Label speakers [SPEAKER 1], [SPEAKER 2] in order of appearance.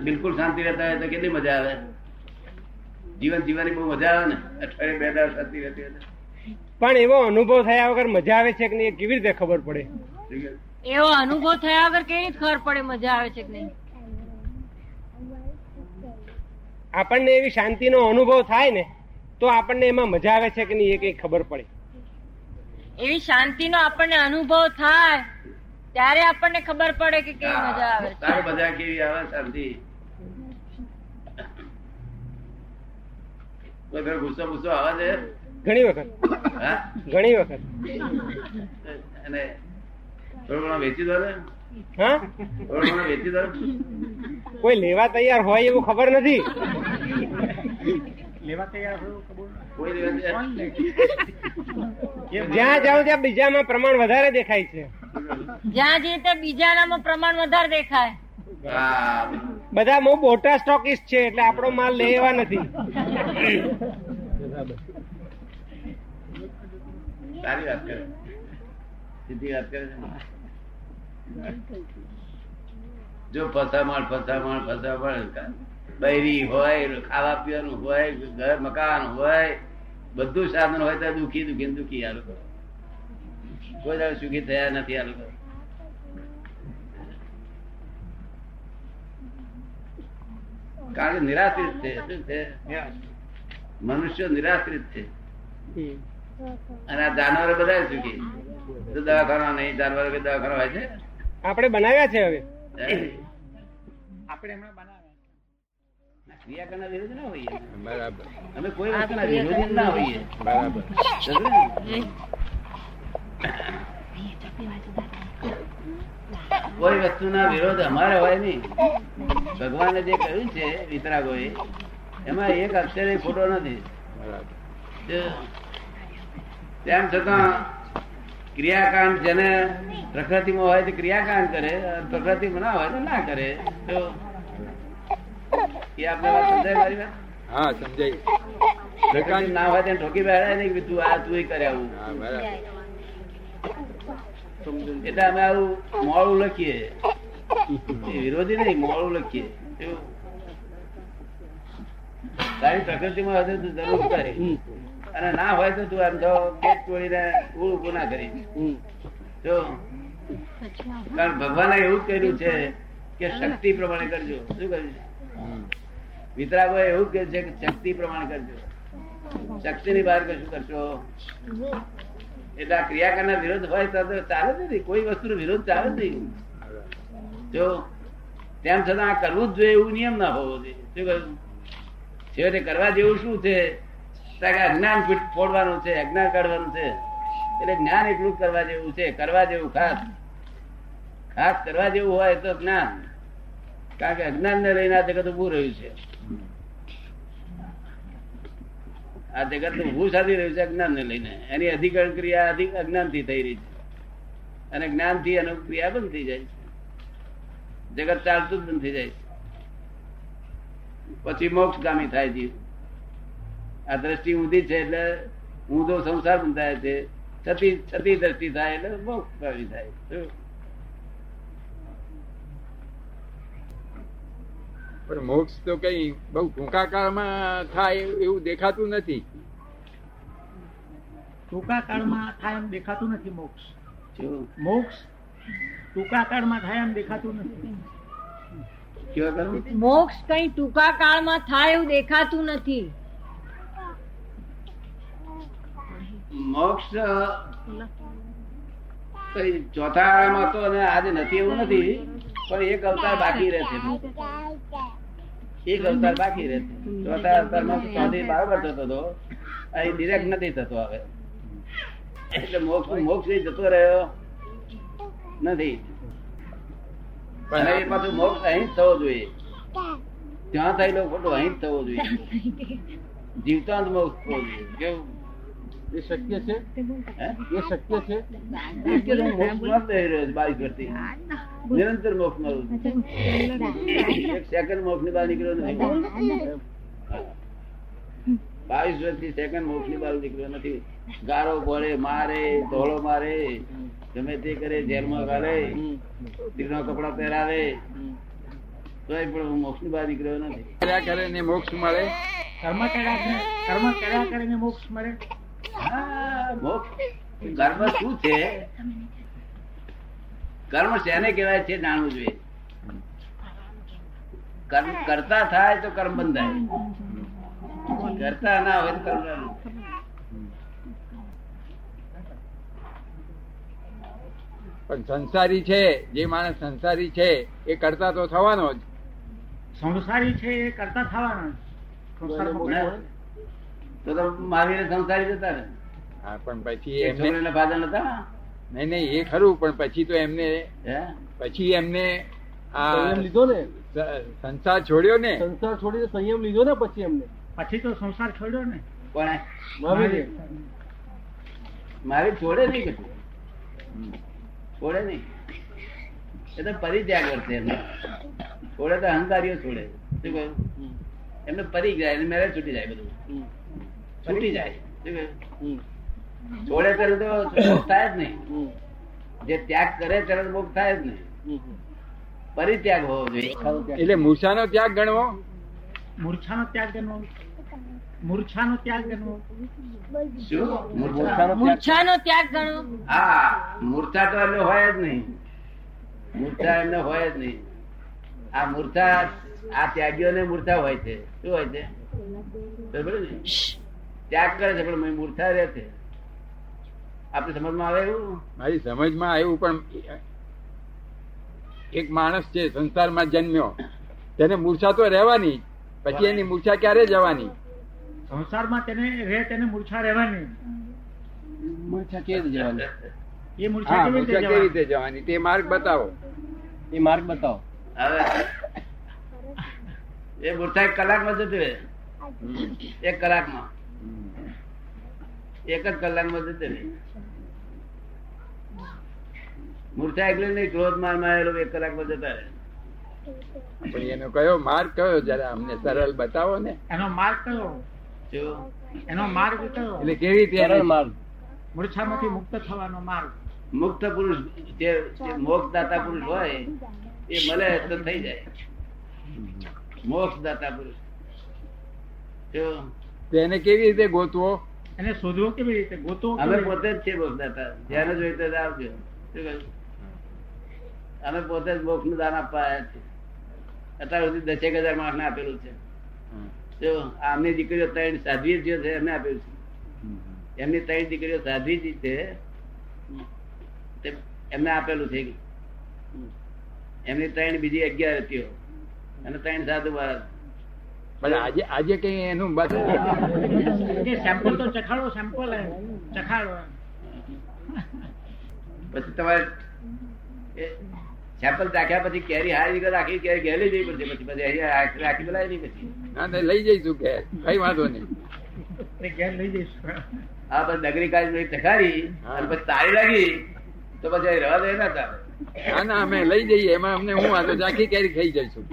[SPEAKER 1] બિલકુલ શાંતિ રહેતા હોય તો કેટલી મજા આવે? જીવન જીવવાની બહુ મજા આવે ને? અઠવાડિયે બે દાડ શાંતિ રહેતી હોય
[SPEAKER 2] પણ એવો અનુભવ થયા વગર મજા આવે છે કે નહીં કેવી રીતે ખબર પડે?
[SPEAKER 3] એવો અનુભવ થયા વગર કેવી રીતે ખબર પડે મજા આવે છે કે નહીં?
[SPEAKER 2] આપણને એવી શાંતિનો અનુભવ થાય ને તો આપણને એમાં મજા આવે છે કે નહીં એ કઈ ખબર પડે.
[SPEAKER 3] એવી શાંતિનો આપણને અનુભવ થાય. ત્યારે આપણને ખબર પડે કે કેવી મજા આવે
[SPEAKER 1] તારે મજા કેવી આવે શાંતિ. ગુસ્સો ગુસ્સો આવે છે?
[SPEAKER 2] ઘણી વખત.
[SPEAKER 1] હા?
[SPEAKER 2] ઘણી વખત.
[SPEAKER 1] અને થોડું ઘણું વેચી દો ને.
[SPEAKER 2] હા?
[SPEAKER 1] થોડું ઘણું વેચી દો
[SPEAKER 2] કોઈ લેવા તૈયાર હોય એવું ખબર નથી?
[SPEAKER 1] કોઈ દિવસ
[SPEAKER 2] જ્યાં જાઉં ત્યાં બીજામાં પ્રમાણ વધારે દેખાય છે.
[SPEAKER 3] જ્યાં જઈએ ત્યાં બીજાનામાં પ્રમાણ વધારે દેખાય.
[SPEAKER 2] બધા બહુ મોટા સ્ટોકિસ્ટ છે એટલે આપણો માલ લેવા નથી.
[SPEAKER 1] સારી વાત કરે. સીધી વાત કરે છે જો ફસામણ ફસામણ ફસામણ બૈરી હોય ખાવા પીવાનું હોય ઘર મકાન હોય બધું સાધન હોય તો દુખી દુખી દુખી આ લોકો કોઈ દાડો સુખી થયા નથી આ લોકો કારણ કે નિરાશ્રિત છે શું છે? મનુષ્ય નિરાશ્રિત છે. અને આ જાનવરો બધા સુખી. તો દવાખાના નહીં જાનવરો કે દવાખાના હોય છે?
[SPEAKER 2] આપણે બનાવ્યા છે હવે.
[SPEAKER 1] આપણે હમણાં ક્રિયા કરનાર વિરોધ ના હોઈએ.
[SPEAKER 4] બરાબર.
[SPEAKER 1] અમે કોઈ વસ્તુના વિરોધી ના હોઈએ.
[SPEAKER 4] બરાબર?
[SPEAKER 1] કોઈ વસ્તુના વિરોધ અમારે હોય નહીં. ભગવાને જે કહ્યું છે વિતરાગો એમાં એક અક્ષરે ખોટો નથી. તેમ છતાં ક્રિયાકાંડ જેને પ્રકૃતિમાં હોય તે ક્રિયાકાંડ કરે પ્રકૃતિમાં ના હોય તો ના કરે. તો એ આપણે વાત સમજાય મારી વાત?
[SPEAKER 4] હા સમજાય.
[SPEAKER 1] ના હોય તેને ઠોકી બેહાડે નહીં તું આ તું કરે આવું. એટલે અમે આવું મોડું લખીએ. વિરોધી નહીં મોડું લખીએ. તારી પ્રકૃતિમાં હશે તો જરૂર કરે અને ના હોય તો તું આમ તો પેટ તોડીને ઉળ ના કરી જો. કારણ ભગવાને એવું કર્યું છે કે શક્તિ પ્રમાણે કરજો. શું કર્યું. વિતરાગો એવું જ છે કે શક્તિ પ્રમાણે કરજો. શક્તિ ની બહાર કશું કરશો? એટલે આ ક્રિયા કરનાર વિરોધ હોય તો ચાલે જ નહીં. કોઈ વસ્તુ વિરોધ ચાલે જ નહીં. જો તેમ છતાં આ કરવું જ જોઈએ એવું નિયમ ના હોવો જોઈએ. શું કહ્યું? કરવા જેવું શું છે? અજ્ઞાન ફોડવાનું છે, અજ્ઞાન કાઢવાનું છે. એટલે જ્ઞાન એટલું કરવા જેવું છે. કરવા જેવું ખાસ. ખાસ કરવા જેવું હોય તો જ્ઞાન. કારણ કે અજ્ઞાન ને લઈને આ જગત ઉભું રહ્યું છે. આ જગતનું હું સાધી રહ્યું છે અજ્ઞાન ને લઈને. એની અધિકરણ ક્રિયા અધિક અજ્ઞાનથી થઈ રહી છે. અને જ્ઞાનથી એનું ક્રિયા બંધ થઈ જાય છે. જગત ચાલતું જ બંધ થઈ જાય છે. પછી મોક્ષ ગામી થાય છે. આ દ્રષ્ટિ ઊંધી છે એટલે ઊંધો સંસાર બંધાય છે. છતી છતી દ્રષ્ટિ થાય એટલે મોક્ષ ગામી થાય
[SPEAKER 4] પણ મોક્ષ તો કઈ બહુ ટૂંકા કાળમાં થાય એવું દેખાતું નથી.
[SPEAKER 5] ટૂંકા કાળમાં થાય એમ દેખાતું નથી મોક્ષ? મોક્ષ ટૂંકા કાળમાં થાય એમ દેખાતું નથી.
[SPEAKER 3] મોક્ષ કઈ ટૂંકા કાળમાં થાય એવું દેખાતું નથી.
[SPEAKER 1] મોક્ષ કઈ ચોથા માં તો આજે નથી એવું નથી પણ એક અવતાર બાકી રહે છે એક અવતાર બાકી રહે ચોથા અવતારમાં ચોથી બરાબર થતો હતો અહીં ડિરેક્ટ નથી થતો હવે. એટલે મોક્ષ મોક્ષ જતો રહ્યો નથી. પણ એ પાછું મોક્ષ અહીં જ થવો જોઈએ. ત્યાં થયેલો ખોટો અહીં જ થવો જોઈએ. જીવતાંત મોક્ષ થવો જોઈએ. કેવું?
[SPEAKER 4] એ શક્ય છે? એ શક્ય છે?
[SPEAKER 1] નિરંતર મોક્ષ મળું એક સેકન્ડ મોક્ષની બહાર નીકળ્યો નથી. બાવીસ વર્ષથી સેકન્ડ મોક્ષની બહાર નીકળ્યો નથી. ગારો બોલે મારે ધોળો મારે ગમે તે કરે જેલમાં ગાલે સ્ત્રીનો કપડા પહેરાવે. તોય પણ હું મોક્ષની બહાર નીકળ્યો નથી.
[SPEAKER 4] કર્યા કરે ને મોક્ષ મળે?
[SPEAKER 5] કર્મ કર્યા કરે કર્મ કર્યા કરીને મોક્ષ મળે?
[SPEAKER 1] મોક્ષ કર્મ શું છે? કર્મ શેને કહેવાય છે જાણવું જોઈએ. કર્મ કરતા થાય તો કર્મ બંધાય. કરતા ના હોય તો કર્મ
[SPEAKER 4] પણ સંસારી છે જે માણસ સંસારી છે એ કરતા તો થવાનો જ.
[SPEAKER 5] સંસારી છે એ કરતા થવાનો સંસારમાં
[SPEAKER 1] ના? તો તો મહાવીર સંસારી જતા ને
[SPEAKER 4] હા પણ પછી એમને
[SPEAKER 1] father નતા?
[SPEAKER 4] નહીં નહીં એ ખરું પણ પછી તો એમને પછી એમને આ
[SPEAKER 6] લીધો ને?
[SPEAKER 4] સંસાર છોડ્યો ને?
[SPEAKER 6] સંસાર છોડીને સંયમ લીધો ને પછી એમને?
[SPEAKER 5] પછી તો સંસાર છોડ્યો ને?
[SPEAKER 1] પણ
[SPEAKER 6] મહાવીરે
[SPEAKER 1] છોડે નહીં કશું છોડે નહીં. એ તો પરિત્યાગ કરશે એમને. છોડે તો અહંકારીઓ છોડે. શું કહ્યું? એમને પરી જાય એને મેરેજ છૂટી જાય બધું. છૂટી જાય. છોડે ત્યારે તો મોક્ષ થાય જ નહીં. જે ત્યાગ કરે ત્યારે તો મોક્ષ થાય જ નહીં. પરિત્યાગ હોવો જોઈએ.
[SPEAKER 4] એટલે મૂર્છાનો ત્યાગ ગણવો?
[SPEAKER 5] મૂર્છાનો ત્યાગ મૂર્છાનો ત્યાગ ગણવો?
[SPEAKER 1] શું? મૂર્છા
[SPEAKER 6] મૂર્છાનો ત્યાગ.
[SPEAKER 3] મૂર્છાનો ગણો
[SPEAKER 1] હા મૂર્છા તો એમને હોય જ નહીં. મૂર્છા એમને હોય જ નહીં. આ મૂર્છા આ ત્યાગીઓને મૂર્છા હોય છે. શું હોય છે? બરાબર ને? ત્યાગ કરે છે પણ મૂર્છા રહે છે. આપણી સમજમાં આવે એવું?
[SPEAKER 4] મારી સમજમાં આવ્યું પણ એક માણસ છે સંસારમાં જન્મ્યો તેને મૂર્છા તો રહેવાની પછી એની મૂર્છા ક્યારે જવાની?
[SPEAKER 5] સંસારમાં તેને રહે તેને મૂર્છા રહેવાની.
[SPEAKER 6] મૂર્છા કેવી રીતે જવાની?
[SPEAKER 5] એ મૂર્છા કેવી રીતે
[SPEAKER 4] કેવી
[SPEAKER 5] જવાની
[SPEAKER 4] રીતે જવાની? તે માર્ગ બતાવો.
[SPEAKER 6] એ માર્ગ બતાવો.
[SPEAKER 1] એ મૂર્છા એક કલાકમાં જતી રહે. એક કલાકમાં. એક જ કલાકમાં જતી રહે મૂર્છા એકલી નહીં ક્રોધ મારમાં એક કલાકમાં જતા રહે.
[SPEAKER 4] પણ એનો કયો માર્ગ કયો? જરા અમને સરળ બતાવો ને.
[SPEAKER 5] એનો માર્ગ કયો? એનો માર્ગ કયો?
[SPEAKER 4] એટલે કેવી રીતે
[SPEAKER 6] સરળ માર્ગ.
[SPEAKER 5] મૂર્છામાંથી મુક્ત થવાનો માર્ગ.
[SPEAKER 1] મુક્ત પુરુષ જે મોક્ષ દાતા પુરુષ હોય એ મળે તો થઈ જાય. મોક્ષ દાતા પુરુષ. જો.
[SPEAKER 4] તેને કેવી રીતે ગોતવો?
[SPEAKER 5] એને શોધવો કેવી રીતે? ગોતવો
[SPEAKER 1] અમે પોતે જ છે મોક્ષદાતા જોઈએ ત્યારે આવજો અમે પોતે જ મોક્ષનું દાન આપવા આવ્યા છે અત્યાર સુધી દસેક હજાર માણસ ને આપેલું છે. જો આમની દીકરીઓ ત્રણ સાધ્વી જે છે એમને આપેલું છે. એમની ત્રણ દીકરીઓ સાધ્વી જ છે એમને આપેલું છે. એમની ત્રણ બીજી અગિયાર હતી અને ત્રણ સાધુ મહારાજ.
[SPEAKER 4] પણ આજે આજે કઈ એનું બસ.
[SPEAKER 5] સેમ્પલ તો ચખાડો સેમ્પલ ચખાડો
[SPEAKER 1] પછી તમારે સેમ્પલ રાખ્યા પછી કેરી હારી વગર આખી કેરી ઘેર લઈ જવી પડશે પછી પછી અહીંયા રાખી રાખી બોલાય નહીં પછી.
[SPEAKER 4] ના ના, લઈ જઈશું કે કઈ વાંધો નહીં.
[SPEAKER 5] ઘેર લઈ જઈશું.
[SPEAKER 1] આ પછી ડગરી કાઢી ચખાડી અને પછી તાળી લાગી તો પછી રવા દે ના ચાલે
[SPEAKER 4] ના ના અમે લઈ જઈએ એમાં અમને હું વાંધો છે? આખી કેરી ખાઈ જઈશું